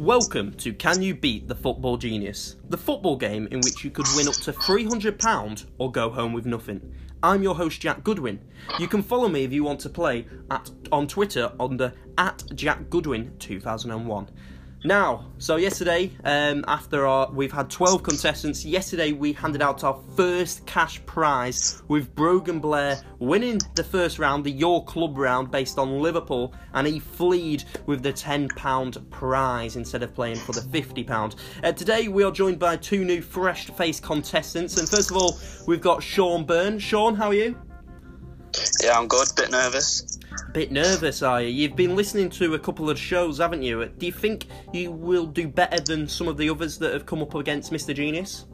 Welcome to Can You Beat the Football Genius, the football game in which you could win up to £300 or go home with nothing. I'm your host Jack Goodwin. You can follow me if you want to play at on Twitter under at Jack Goodwin 2001. Now, so yesterday, um, after our, we've had 12 contestants, yesterday we handed out our first cash prize with Brogan Blair winning the first round, the Your Club round based on Liverpool, and he fleed with the £10 prize instead of playing for the £50. Uh, today we are joined by two new fresh faced contestants, and first of all, we've got Sean Byrne. Sean, how are you? Yeah, I'm good. Bit nervous. Bit nervous, are you? You've been listening to a couple of shows, haven't you? Do you think you will do better than some of the others that have come up against Mr. Genius?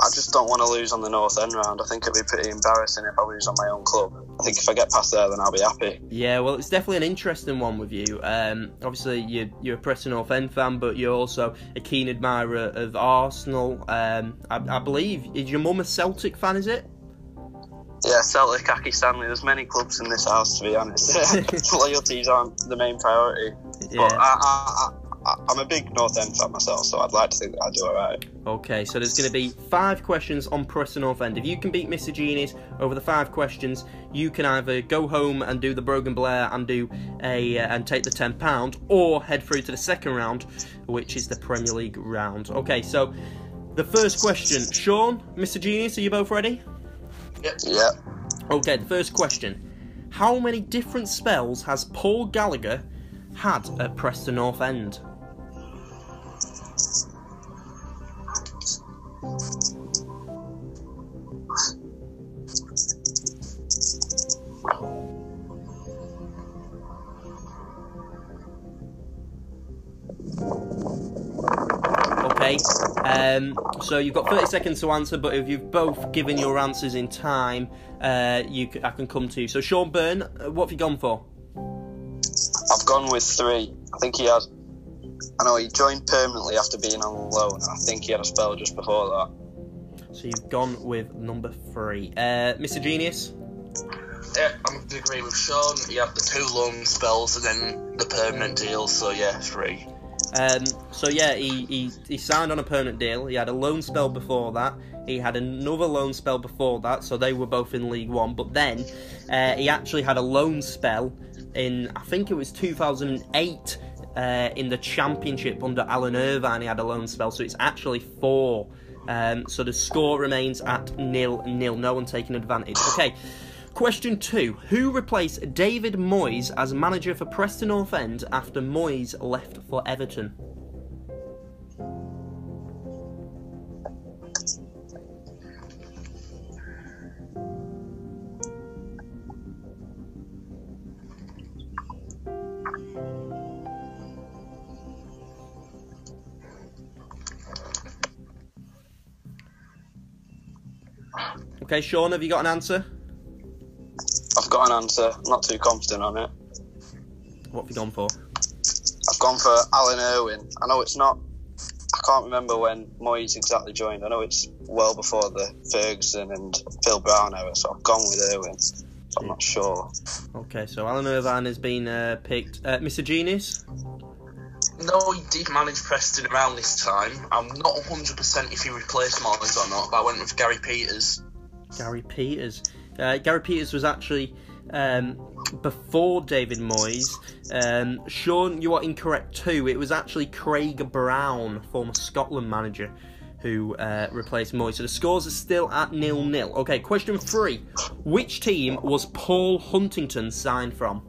I just don't want to lose on the North End round. I think it'd be pretty embarrassing if I lose on my own club. I think if I get past there, then I'll be happy. Yeah, well, it's definitely an interesting one with you. Um, obviously, you're, you're a Preston North End fan, but you're also a keen admirer of Arsenal. Um, I, I believe, is your mum a Celtic fan, is it? Yeah, Celtic, Aki Stanley. There's many clubs in this house, to be honest. Loyalties aren't the main priority. Yeah. But I, I'm a big North End fan myself, so I'd like to think that I do alright. Okay, so there's going to be five questions on Preston North End. If you can beat Mr. Genius over the five questions, you can either go home and do the Brogan Blair and do a uh, and take the ten pound, or head through to the second round, which is the Premier League round. Okay, so the first question, Sean, Mr. Genius, are you both ready? Yeah. Okay, the first question: How many different spells has Paul Gallagher had at Preston North End? Um, so you've got 30 seconds to answer, but if you've both given your answers in time, uh, you c- I can come to you. So, Sean Byrne, uh, what have you gone for? I've gone with three. I think he had. I know he joined permanently after being on loan. I think he had a spell just before that. So, you've gone with number three. Uh, Mr. Genius? Yeah, I'm going to agree with Sean. He had the two loan spells and then the permanent deal, so yeah, three. Um, so yeah, he, he he signed on a permanent deal. He had a loan spell before that. He had another loan spell before that. So they were both in League One. But then uh, he actually had a loan spell in I think it was 2008 uh, in the Championship under Alan Irvine. He had a loan spell. So it's actually four. Um, so the score remains at nil nil. No one taking advantage. Okay. Question two Who replaced David Moyes as manager for Preston North End after Moyes left for Everton? Okay, Sean, have you got an answer? I've got an answer. I'm not too confident on it. What have you gone for? I've gone for Alan Irvine. I know it's not. I can't remember when Moyes exactly joined. I know it's well before the Ferguson and Phil Brown era, so I've gone with Irwin. But I'm not sure. Okay, so Alan Irvine has been uh, picked. Uh, Mr. Genius? No, he did manage Preston around this time. I'm not 100% if he replaced Moyes or not, but I went with Gary Peters. Gary Peters. Uh, Gary Peters was actually um, before David Moyes. Um, Sean, you are incorrect too. It was actually Craig Brown, former Scotland manager, who uh, replaced Moyes. So the scores are still at nil nil. Okay, question three: Which team was Paul Huntington signed from?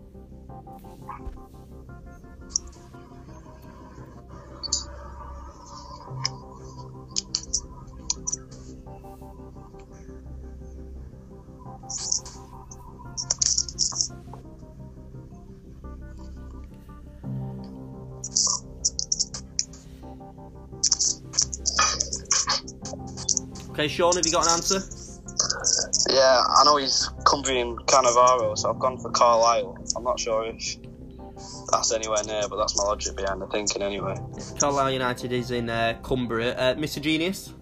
Sean, have you got an answer? Yeah, I know he's Cumbrian Cannavaro, so I've gone for Carlisle. I'm not sure if that's anywhere near, but that's my logic behind the thinking anyway. Carlisle United is in uh, Cumbria. Uh, Mr. Genius?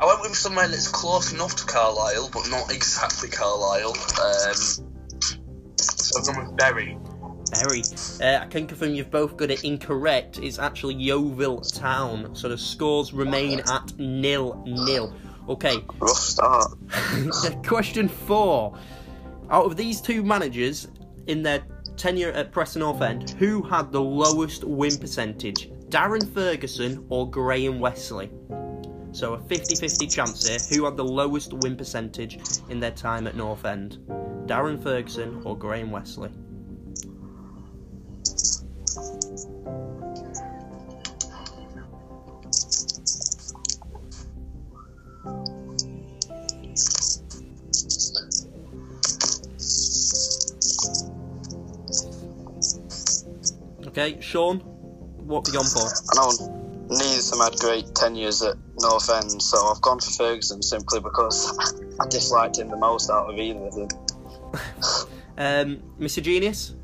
I went with somewhere that's close enough to Carlisle, but not exactly Carlisle. Um, so I've gone with Bury. Very. Uh, I can confirm you've both got it incorrect. It's actually Yeovil Town. So the scores remain at nil nil. Okay. Rough start. Question four. Out of these two managers in their tenure at Preston North End, who had the lowest win percentage? Darren Ferguson or Graham Westley? So a 50-50 chance here. Who had the lowest win percentage in their time at North End? Darren Ferguson or Graham Westley? Okay, Sean, what have you gone for? I know neither of them had great tenures at North End, so I've gone for Ferguson simply because I disliked him the most out of either of them. Um, Mr. Genius?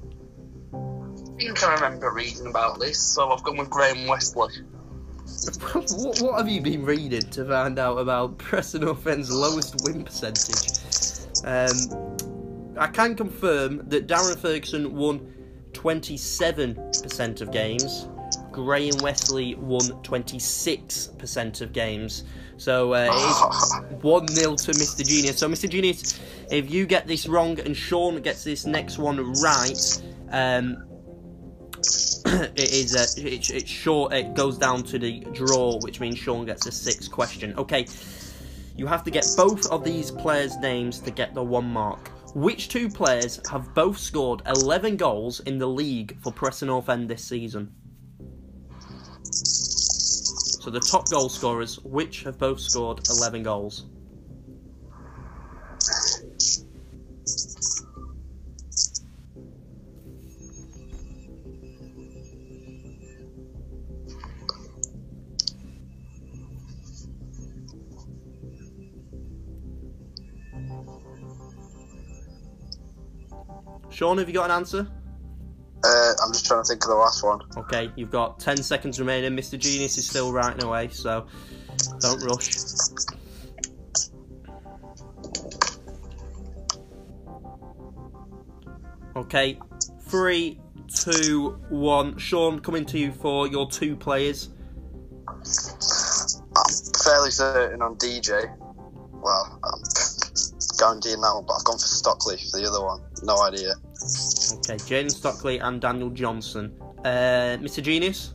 I think I remember reading about this, so I've gone with Graham Westley. what, what have you been reading to find out about Preston North End's lowest win percentage? Um, I can confirm that Darren Ferguson won 27% of games. Graham Westley won 26% of games. So uh, it's 1 0 to Mr. Genius. So, Mr. Genius, if you get this wrong and Sean gets this next one right, um, it is uh, it, it's short. It goes down to the draw, which means Sean gets a sixth question. Okay, you have to get both of these players' names to get the one mark. Which two players have both scored 11 goals in the league for Preston North End this season? So the top goal scorers, which have both scored 11 goals? Sean, have you got an answer? Uh, I'm just trying to think of the last one. Okay, you've got 10 seconds remaining. Mr. Genius is still writing away, so don't rush. Okay, three, two, one. Sean, coming to you for your two players. I'm fairly certain on DJ. Well, I'm guaranteeing that one, but I've gone for Stockley for the other one. No idea. Okay, Jayden Stockley and Daniel Johnson. Uh, Mr. Genius?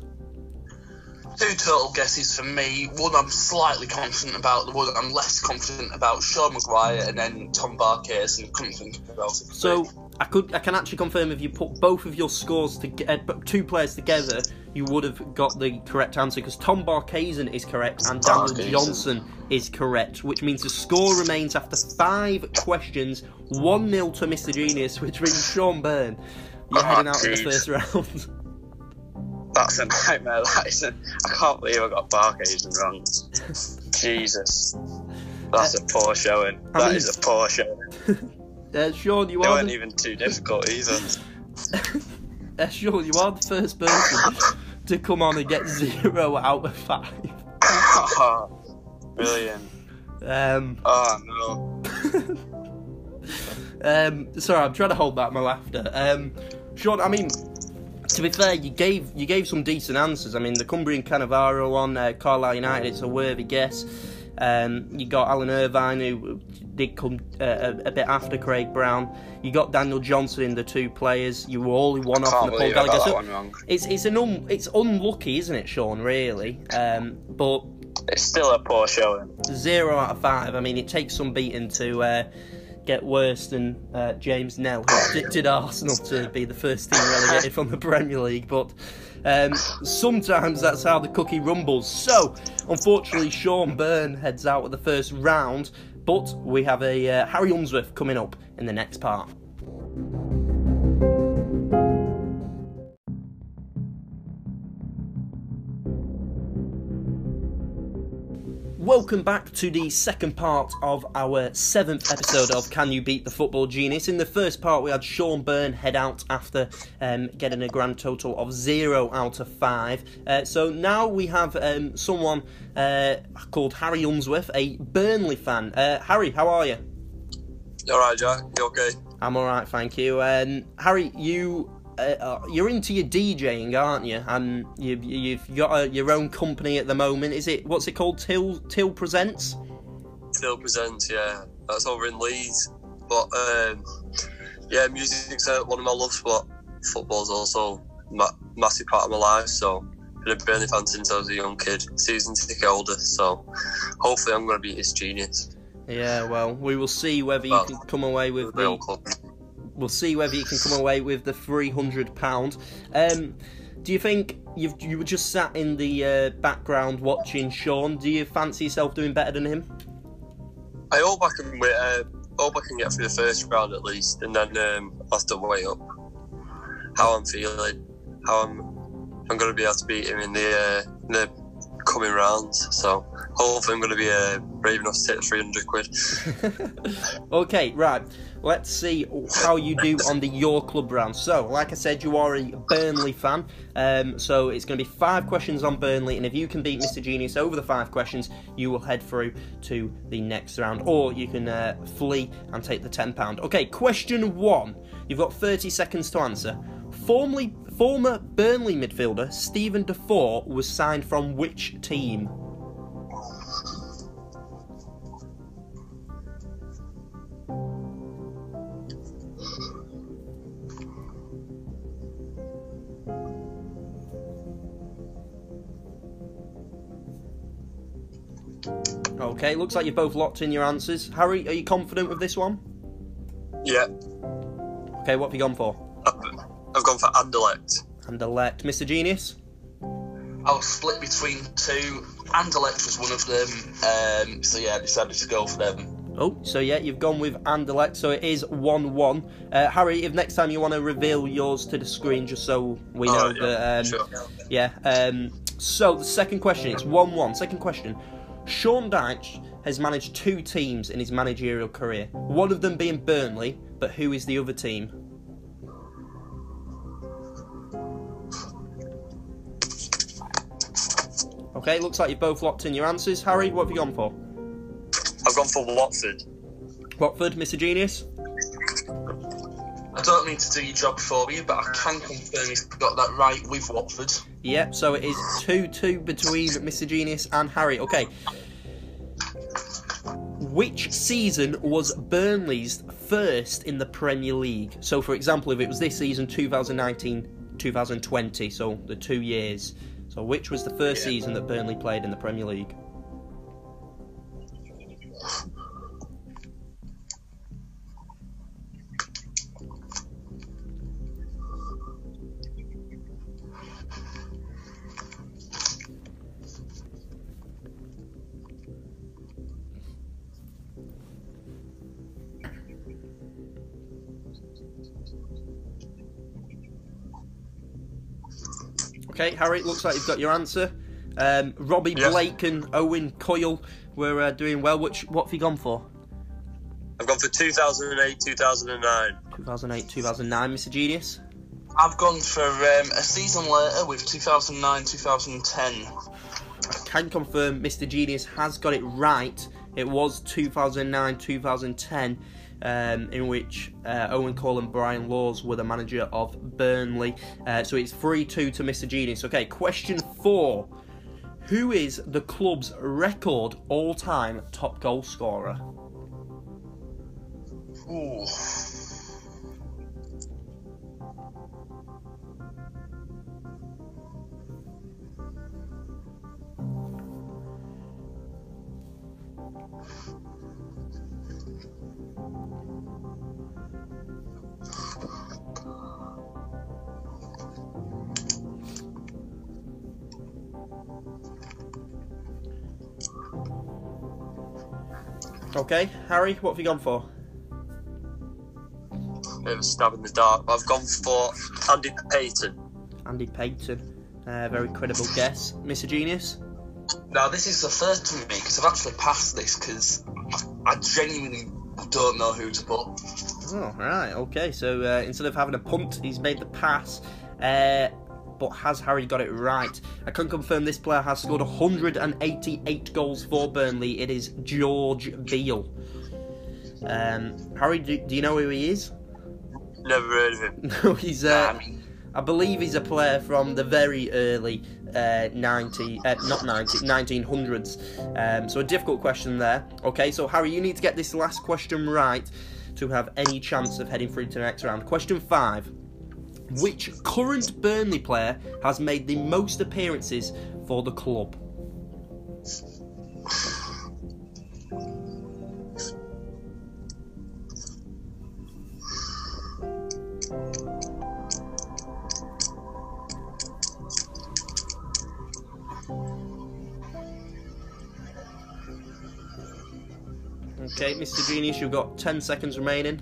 Two total guesses for me. One I'm slightly confident about, the one I'm less confident about, Sean Maguire and then Tom Barkers, and couldn't think about it. So I could, I can actually confirm if you put both of your scores together, uh, two players together, you would have got the correct answer because Tom Barkhuizen is correct and Daniel. Johnson is correct, which means the score remains after five questions, one 0 to Mr. Genius, which means Sean Byrne, you're Oh, heading out in the first round. That's a nightmare. That is a, I can't believe I got Barkhazen wrong. Jesus. That's a poor showing. I mean- is a poor showing. uh, Sean, you They are weren't the, even too difficult either. uh, Sean, you are the first person to come on and get zero out of five. Brilliant. Um, Oh no. um, sorry, I'm trying to hold back my laughter. Um, Sean, I mean, to be fair, you gave you gave some decent answers. I mean, the Cumbrian Cannavaro on uh, Carlisle United, it's a worthy guess. Um, you got Alan Irvine, who did come uh, a, a bit after Craig Brown. You got Daniel Johnson in the two players. You were only one off from the Paul Gallagher. So it's it's an un, it's unlucky, isn't it, Sean? Really, um, but It's still a poor showing. zero out of five. I mean, it takes some beating to uh, get worse than uh, James Nell, who predicted Arsenal to be the first team relegated from the Premier League. But um, sometimes that's how the cookie rumbles. So, unfortunately, Sean Byrne heads out of the first round. But we have a uh, Harry Unsworth coming up in the next part. Welcome back to the second part of our seventh episode of Can You Beat the Football Genius? In the first part, we had Sean Byrne head out after um, getting a grand total of zero out of five. Uh, so now we have um, someone uh, called Harry Unsworth, a Burnley fan. Uh, Harry, how are you? You alright, Jack? You okay? I'm all right, thank you. Um, Harry, you uh, uh, you're into your DJing, aren't you? And you've you've got a, your own company at the moment. Is it what's it called? Till Till Presents. Till Presents, yeah. That's over in Leeds. But um, yeah, music's uh, one of my loves, but football's also ma- massive part of my life. So been a Burnley fan since I was a young kid, season ticket holder. So hopefully I'm going to be his genius. Yeah, well, we will see whether you Well, can come away with the. club. We'll see whether you can come away with the three hundred pound. Um, do you think you've you were just sat in the uh, background watching Sean? Do you fancy yourself doing better than him? I hope I can wait, uh, hope I can get through the first round at least, and then um, I'll have to weigh up how I'm feeling, how I'm I'm going to be able to beat him in the uh, in the coming rounds. So hopefully I'm going to be uh, brave enough to take the 300 quid. Okay, right. Let's see how you do on the Your Club round. So, like I said, you are a Burnley fan. Um, so it's going to be five questions on Burnley, and if you can beat Mr. Genius over the five questions, you will head through to the next round, or you can uh, flee and take the ten pound. Okay, question one. You've got thirty seconds to answer. Formerly, former Burnley midfielder Steven Defour was signed from which team? Okay, looks like you've both locked in your answers. Harry, are you confident with this one? Yeah, Okay, what have you gone for? I've, gone for Anderlecht. And elect Mr. Genius. I was split between two. Anderlecht was one of them, um, so yeah, I decided to go for them. Oh, so yeah, you've gone with Anderlecht, so it is 1 1. Uh, Harry, if next time you want to reveal yours to the screen, just so we know Oh, yeah, that. Um, sure. Yeah, um, so the second question, it's 1 1. Second question Sean Dyche has managed two teams in his managerial career, one of them being Burnley, but who is the other team? Okay, looks like you've both locked in your answers. Harry, what have you gone for? I've gone for Watford. Watford, Mr. Genius? I don't mean to do your job for you, but I can confirm he's got that right with Watford. Yep, so it is 2 2 between Mr. Genius and Harry. Okay. Which season was Burnley's first in the Premier League? So, for example, if it was this season, 2019 2020, so the two years. So, which was the first Yeah. season that Burnley played in the Premier League? Okay, Harry, it looks like you've got your answer. Um, Robbie Yeah. Blake and Owen Coyle were uh, doing well. Which What have you gone for? I've gone for 2008, 2009. 2008 2009, Mr. Genius? I've gone for um, a season later with 2009 2010. I can confirm Mr. Genius has got it right. It was 2009 2010, um, in which uh, Owen Coyle and Brian Laws were the manager of Burnley. Uh, so it's 3 2 to Mr. Genius. Okay, question four Who is the club's record all time top goal scorer? Ooh. Okay, Harry, what have you gone for? Bit of a stab in the dark. I've gone for Andy Payton. Andy Payton. Uh, very credible guess. Mr. Genius? Now this is the first to me because I've actually passed this because I, I genuinely don't know who to put. Oh, right, okay. So uh, instead of having a punt, he's made the pass. Uh, but has Harry got it right? I can confirm this player has scored 188 goals for Burnley. It is George Beel. Um, Harry, do, do you know who he is? Never heard of him. No, he's I uh, mean, I believe he's a player from the very early uh, 90, uh, not 90, 1900s. Um, so a difficult question there. Okay, so Harry, you need to get this last question right to have any chance of heading through to the next round. Question five. Which current Burnley player has made the most appearances for the club? Okay, Mr. Genius, you've got 10 seconds remaining.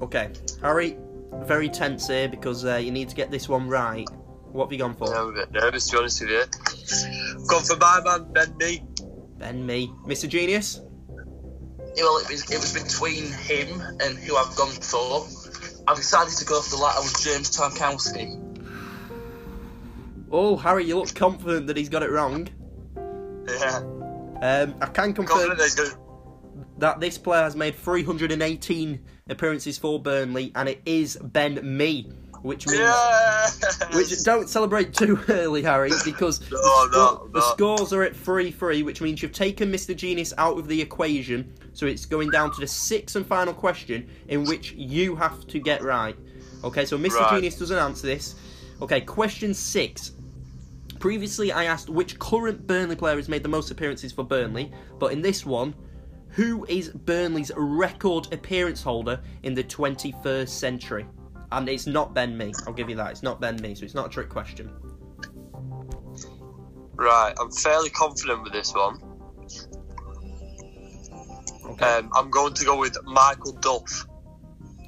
Okay, Harry, very tense here because uh, you need to get this one right. What have you gone for? I'm a bit nervous, to be honest with you. Gone for my man, Ben Mee. Ben, me. Mr. Genius? Yeah, well, it was, it was between him and who I've gone for. I've decided to go for the latter with James Tarkowski. Oh, Harry, you look confident that he's got it wrong. Yeah. Um, I can confirm that he's going to. that this player has made 318 appearances for Burnley, and it is Ben Mee, which means. Yeah! Which don't celebrate too early, Harry, because the, No, no, the scores are at 3 3, which means you've taken Mr. Genius out of the equation. So it's going down to the sixth and final question, in which you have to get right. Okay, so Mr. Right. Genius doesn't answer this. Okay, question six. Previously, I asked which current Burnley player has made the most appearances for Burnley, but in this one, who is Burnley's record appearance holder in the 21st century? And it's not Ben Mee. I'll give you that. It's not Ben Mee, so it's not a trick question. Right, I'm fairly confident with this one. Okay. Um, I'm going to go with Michael Duff.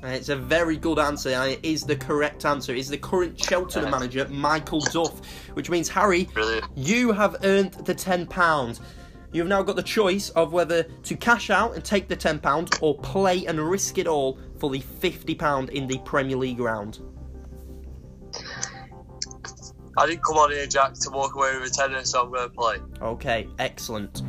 And it's a very good answer, and it is the correct answer. It's the current Cheltenham manager, Michael Duff, which means, Harry, Brilliant. you have earned the £10. You've now got the choice of whether to cash out and take the £10 or play and risk it all for the £50 in the Premier League round. I didn't come on here, Jack, to walk away with a tenner, so I'm going to play. Okay, excellent.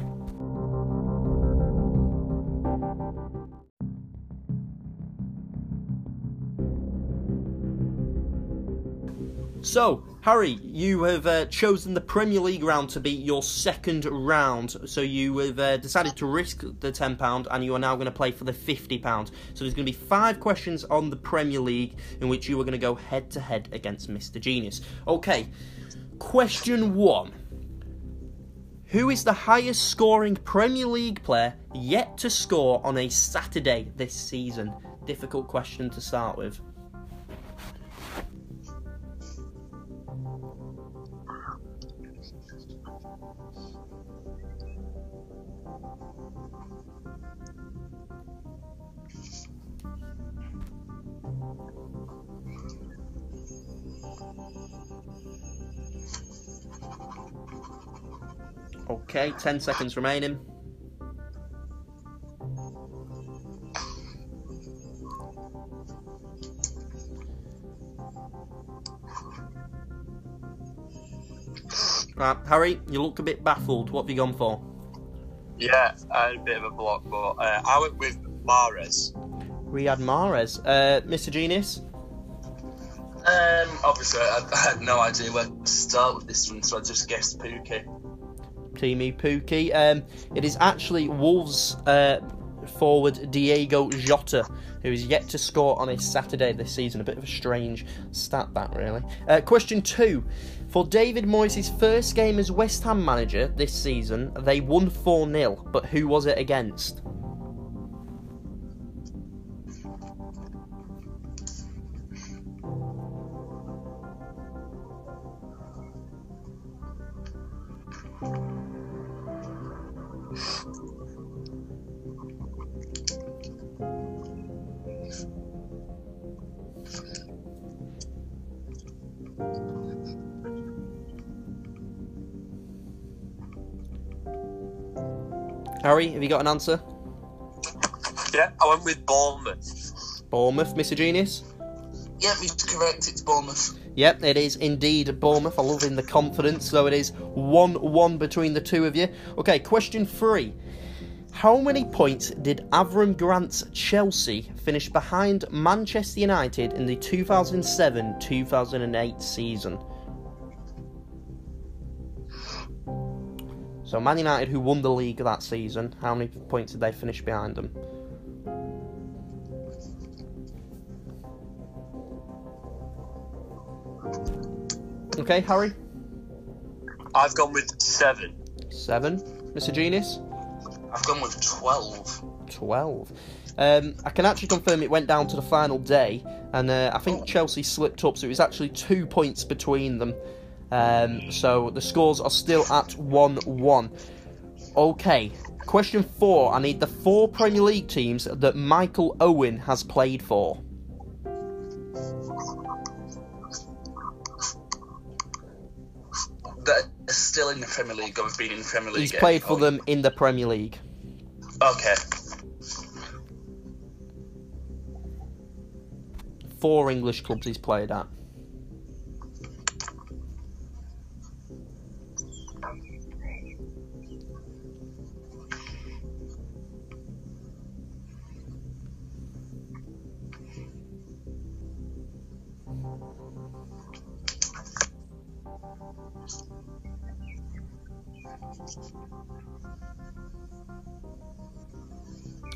So, Harry, you have uh, chosen the Premier League round to be your second round. So you have uh, decided to risk the £10 and you are now going to play for the £50. So there's going to be five questions on the Premier League in which you are going to go head to head against Mr. Genius. Okay, question one. Who is the highest scoring Premier League player yet to score on a Saturday this season? Difficult question to start with. Okay, 10 seconds remaining. Right, Harry, you look a bit baffled. What have you gone for? Yeah, I had a bit of a block, but uh, I went with Mahrez. Riyad Mahrez. Uh, Mr. Genius? Um, obviously, I, I had no idea where to start with this one, so I just guessed Pukki. Teemu Pukki. Um, it is actually Wolves uh, forward Diego Jota, who is yet to score on a Saturday this season. A bit of a strange stat, that really. Uh, question two. For David Moyes' first game as West Ham manager this season, they won 4 0, but who was it against? Harry, have you got an answer? Yeah, I went with Bournemouth. Bournemouth, Mr. Genius? Yep, he's correct, it's Bournemouth. Yep, it is indeed Bournemouth. I love in the confidence. So it is 1 1 between the two of you. Okay, question three. How many points did Avram Grant's Chelsea finish behind Manchester United in the 2007 2008 season? So, Man United, who won the league that season, how many points did they finish behind them? Okay, Harry? I've gone with seven. Seven. Mr. Genius? I've gone with 12. 12. Um, I can actually confirm it went down to the final day, and uh, I think Chelsea slipped up, so it was actually two points between them. Um, so the scores are still at 1 1. Okay, question four. I need the four Premier League teams that Michael Owen has played for. They're still in the Premier League or have been in the Premier League. He's played for them in the Premier League. Okay. Four English clubs he's played at.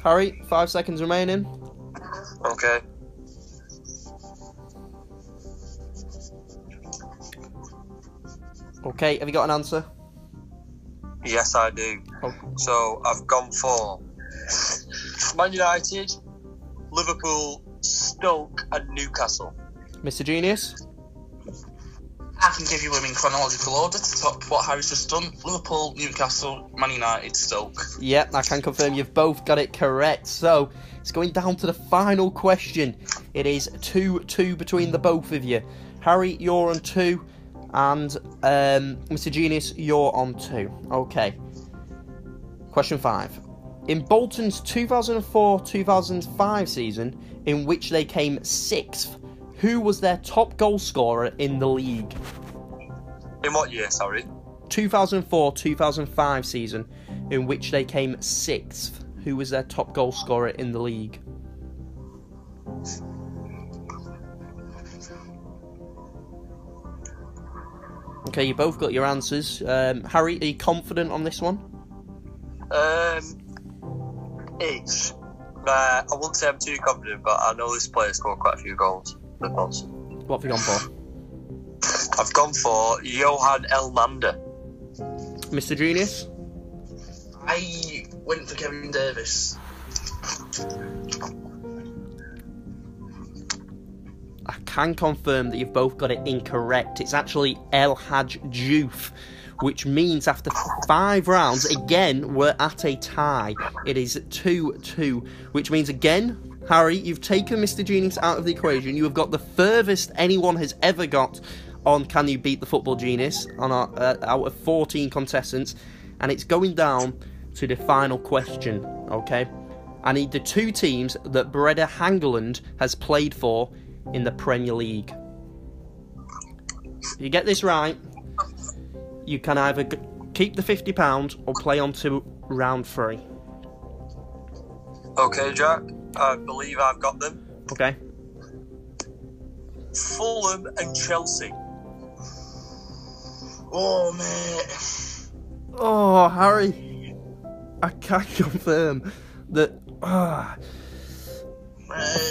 Harry, five seconds remaining. Okay. Okay, have you got an answer? Yes, I do. Oh. So I've gone for Man United, Liverpool, Stoke, and Newcastle. Mr. Genius? I can give you them in chronological order to top what Harry's just done. Liverpool, Newcastle, Man United, Stoke. Yep, I can confirm you've both got it correct. So it's going down to the final question. It is 2 2 between the both of you. Harry, you're on 2, and um, Mr. Genius, you're on 2. Okay. Question 5. In Bolton's 2004 2005 season, in which they came 6th, who was their top goal scorer in the league? In what year, sorry? 2004 2005 season in which they came sixth. Who was their top goal scorer in the league? Okay, you both got your answers. Um, Harry, are you confident on this one? Um, it's. Uh, I wouldn't say I'm too confident, but I know this player scored quite a few goals. What have you gone for? I've gone for Johan Elmander. Mr. Genius? I went for Kevin Davies. I can confirm that you've both got it incorrect. It's actually El Hadj Diouf, which means after five rounds, again, we're at a tie. It is 2 2, which means again, Harry, you've taken Mr. Genius out of the equation. You have got the furthest anyone has ever got on Can You Beat the Football Genius on our, uh, out of 14 contestants, and it's going down to the final question, okay? I need the two teams that Brede Hangeland has played for in the Premier League. If you get this right, you can either keep the £50 or play on to round three. Okay, Jack. I believe I've got them. Okay? Fulham and Chelsea. Oh, mate. Oh, Harry, I can't confirm that ah,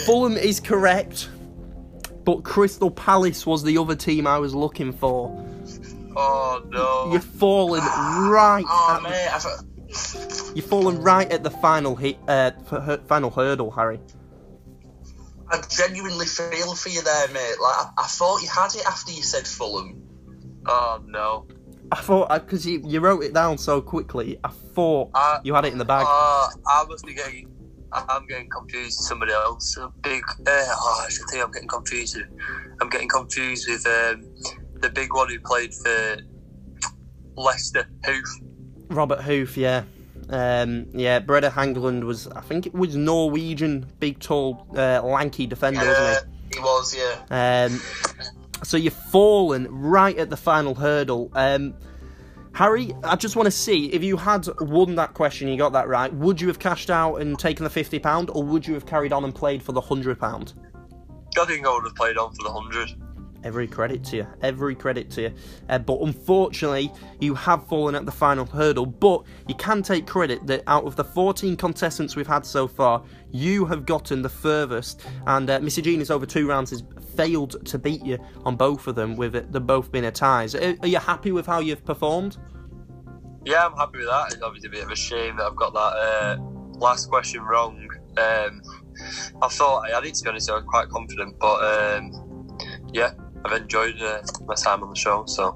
Fulham is correct, but Crystal Palace was the other team I was looking for. Oh no. You're falling right. Oh, at mate. I thought, You've fallen right at the final hit, uh, f- hu- final hurdle, Harry. I genuinely feel for you there, mate. Like, I, I thought you had it after you said Fulham. Oh no. I thought because you, you wrote it down so quickly, I thought Uh, you had it in the bag. Uh, I must be getting. I'm getting confused with somebody else. A big. Uh, oh, I should think I'm getting confused. With, I'm getting confused with um, the big one who played for Leicester. Huth. Robert Huth, yeah. Um, yeah, Brede Hangeland was, I think it was Norwegian, big, tall, uh, lanky defender, Yeah, wasn't he He was, yeah. Um, so you've fallen right at the final hurdle. Um, Harry, I just want to see if you had won that question, you got that right. Would you have cashed out and taken the fifty pound, or would you have carried on and played for the hundred pound? I think I would have played on for the hundred. Every credit to you, every credit to you. Uh, but unfortunately, you have fallen at the final hurdle. But you can take credit that out of the 14 contestants we've had so far, you have gotten the furthest. And uh, Mr. Genius over two rounds has failed to beat you on both of them, with it, them both being a ties. Are, are you happy with how you've performed? Yeah, I'm happy with that. It's obviously a bit of a shame that I've got that uh, last question wrong. Um, I thought I had to be honest. I was quite confident, but um, yeah, I've enjoyed uh, my time on the show. So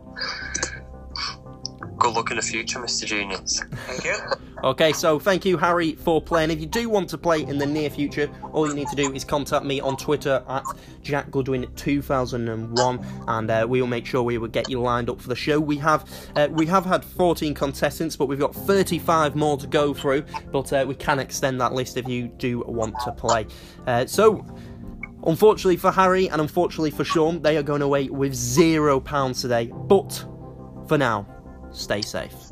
good luck in the future, Mr. Genius. Thank you. Okay, so thank you, Harry, for playing. If you do want to play in the near future, all you need to do is contact me on Twitter at Jack Goodwin 2001, and uh, we will make sure we will get you lined up for the show. We have uh, we have had 14 contestants, but we've got 35 more to go through. But uh, we can extend that list if you do want to play. Uh, so. Unfortunately for Harry and unfortunately for Sean, they are going away with zero pounds today. But for now, stay safe.